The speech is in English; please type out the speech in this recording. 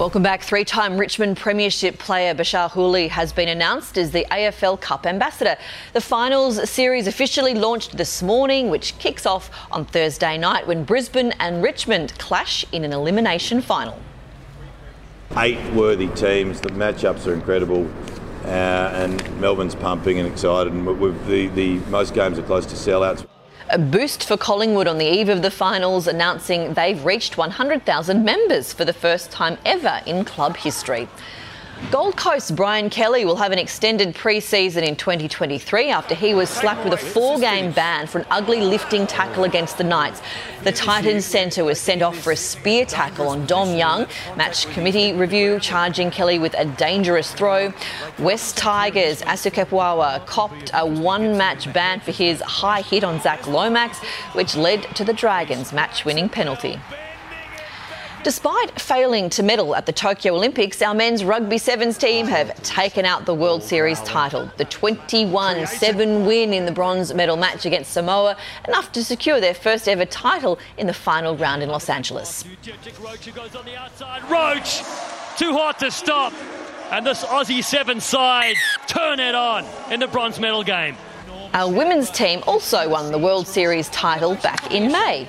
Welcome back. Three time Richmond Premiership player Bashar Houli has been announced as the AFL Cup ambassador. The finals series officially launched this morning, which kicks off on Thursday night when Brisbane and Richmond clash in an elimination final. Eight worthy teams, the matchups are incredible. Uh, and Melbourne's pumping and excited, and the, the most games are close to sellouts. A boost for Collingwood on the eve of the finals, announcing they've reached 100,000 members for the first time ever in club history. Gold Coast Brian Kelly will have an extended pre-season in 2023 after he was slapped with a four-game ban for an ugly lifting tackle against the Knights. The Titans centre was sent off for a spear tackle on Dom Young. Match committee review charging Kelly with a dangerous throw. West Tigers Asu Kepaoa copped a one-match ban for his high hit on Zach Lomax, which led to the Dragons' match-winning penalty. Despite failing to medal at the Tokyo Olympics, our men's rugby sevens team have taken out the World Series title. The 21 7 win in the bronze medal match against Samoa, enough to secure their first ever title in the final round in Los Angeles. Roach, too hot to stop. And this Aussie Seven side turn it on in the bronze medal game. Our women's team also won the World Series title back in May.